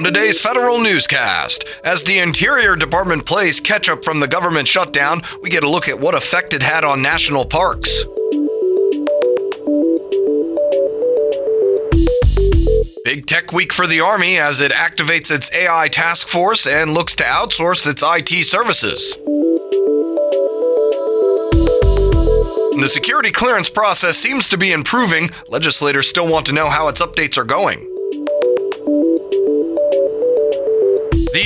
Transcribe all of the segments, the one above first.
On today's federal newscast, as the Interior Department plays catch up from the government shutdown, we get a look at what effect it had on national parks. Big tech week for the Army as it activates its AI task force and looks to outsource its IT services. The security clearance process seems to be improving. Legislators still want to know how its updates are going.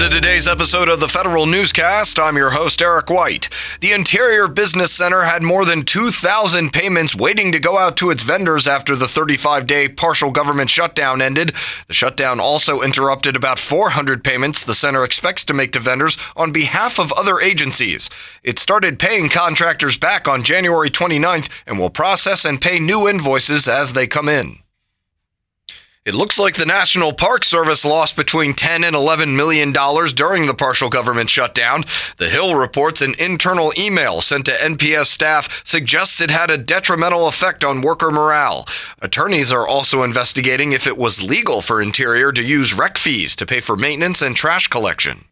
To today's episode of the Federal Newscast. I'm your host, Eric White. The Interior Business Center had more than 2,000 payments waiting to go out to its vendors after the 35 day partial government shutdown ended. The shutdown also interrupted about 400 payments the center expects to make to vendors on behalf of other agencies. It started paying contractors back on January 29th and will process and pay new invoices as they come in. It looks like the National Park Service lost between 10 and 11 million dollars during the partial government shutdown. The Hill reports an internal email sent to NPS staff suggests it had a detrimental effect on worker morale. Attorneys are also investigating if it was legal for Interior to use rec fees to pay for maintenance and trash collection.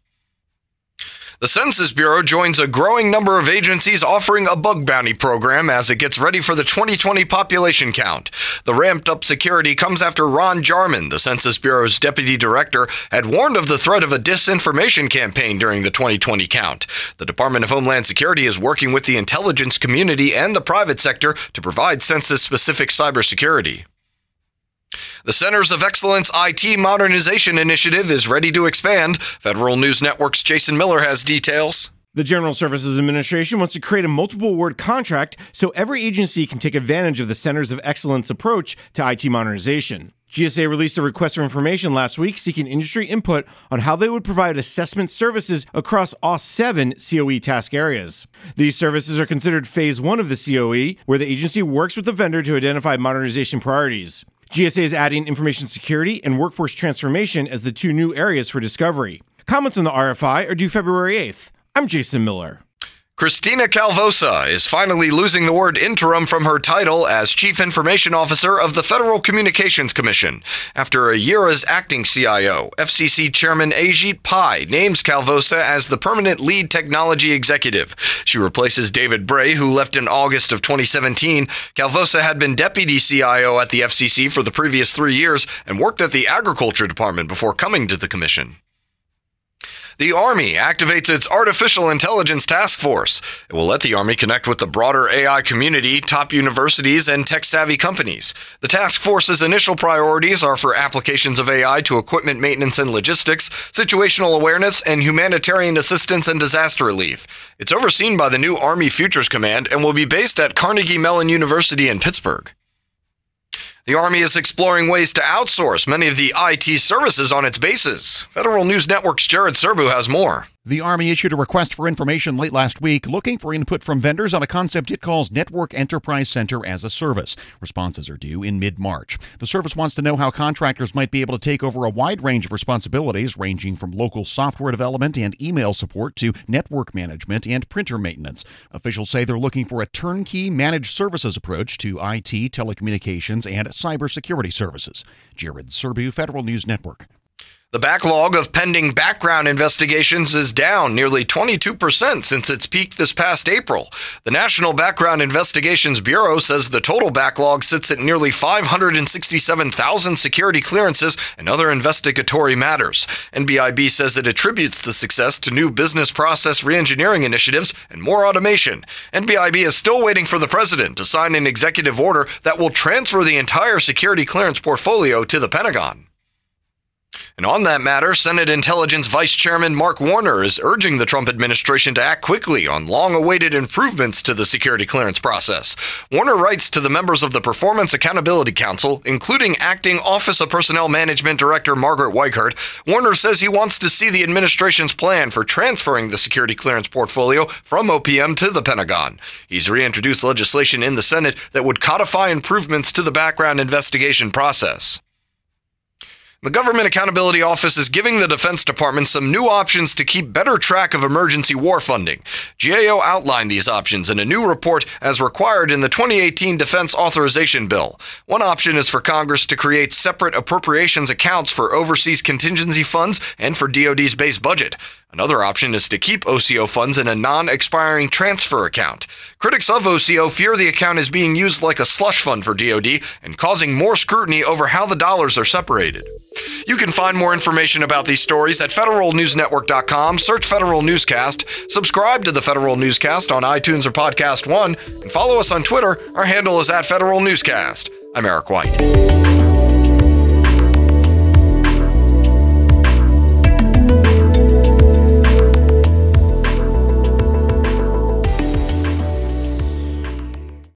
The Census Bureau joins a growing number of agencies offering a bug bounty program as it gets ready for the 2020 population count. The ramped up security comes after Ron Jarmin, the Census Bureau's deputy director, had warned of the threat of a disinformation campaign during the 2020 count. The Department of Homeland Security is working with the intelligence community and the private sector to provide census specific cybersecurity. The Centers of Excellence IT Modernization Initiative is ready to expand. Federal News Network's Jason Miller has details. The General Services Administration wants to create a multiple award contract so every agency can take advantage of the Centers of Excellence approach to IT modernization. GSA released a request for information last week seeking industry input on how they would provide assessment services across all seven COE task areas. These services are considered phase one of the COE, where the agency works with the vendor to identify modernization priorities. GSA is adding information security and workforce transformation as the two new areas for discovery. Comments on the RFI are due February 8th. I'm Jason Miller. Cristina Calvosa is finally losing the word interim from her title as Chief Information Officer of the Federal Communications Commission. After a year as acting CIO, FCC Chairman Ajit Pai names Calvosa as the permanent lead technology executive. She replaces David Bray, who left in August of 2017. Calvosa had been deputy CIO at the FCC for the previous three years and worked at the Agriculture Department before coming to the Commission. The Army activates its Artificial Intelligence Task Force. It will let the Army connect with the broader AI community, top universities, and tech savvy companies. The task force's initial priorities are for applications of AI to equipment maintenance and logistics, situational awareness, and humanitarian assistance and disaster relief. It's overseen by the new Army Futures Command and will be based at Carnegie Mellon University in Pittsburgh. The Army is exploring ways to outsource many of the IT services on its bases. Federal News Network's Jared Serbu has more. The Army issued a request for information late last week looking for input from vendors on a concept it calls Network Enterprise Center as a Service. Responses are due in mid March. The service wants to know how contractors might be able to take over a wide range of responsibilities, ranging from local software development and email support to network management and printer maintenance. Officials say they're looking for a turnkey managed services approach to IT, telecommunications, and cybersecurity services. Jared Serbu, Federal News Network. The backlog of pending background investigations is down nearly 22% since its peak this past April. The National Background Investigations Bureau says the total backlog sits at nearly 567,000 security clearances and other investigatory matters. NBIB says it attributes the success to new business process reengineering initiatives and more automation. NBIB is still waiting for the president to sign an executive order that will transfer the entire security clearance portfolio to the Pentagon. And on that matter, Senate Intelligence Vice Chairman Mark Warner is urging the Trump administration to act quickly on long awaited improvements to the security clearance process. Warner writes to the members of the Performance Accountability Council, including acting Office of Personnel Management Director Margaret Weichert. Warner says he wants to see the administration's plan for transferring the security clearance portfolio from OPM to the Pentagon. He's reintroduced legislation in the Senate that would codify improvements to the background investigation process. The Government Accountability Office is giving the Defense Department some new options to keep better track of emergency war funding. GAO outlined these options in a new report as required in the 2018 Defense Authorization Bill. One option is for Congress to create separate appropriations accounts for overseas contingency funds and for DoD's base budget. Another option is to keep OCO funds in a non expiring transfer account. Critics of OCO fear the account is being used like a slush fund for DoD and causing more scrutiny over how the dollars are separated. You can find more information about these stories at federalnewsnetwork.com. Search Federal Newscast, subscribe to the Federal Newscast on iTunes or Podcast One, and follow us on Twitter. Our handle is at Federal Newscast. I'm Eric White.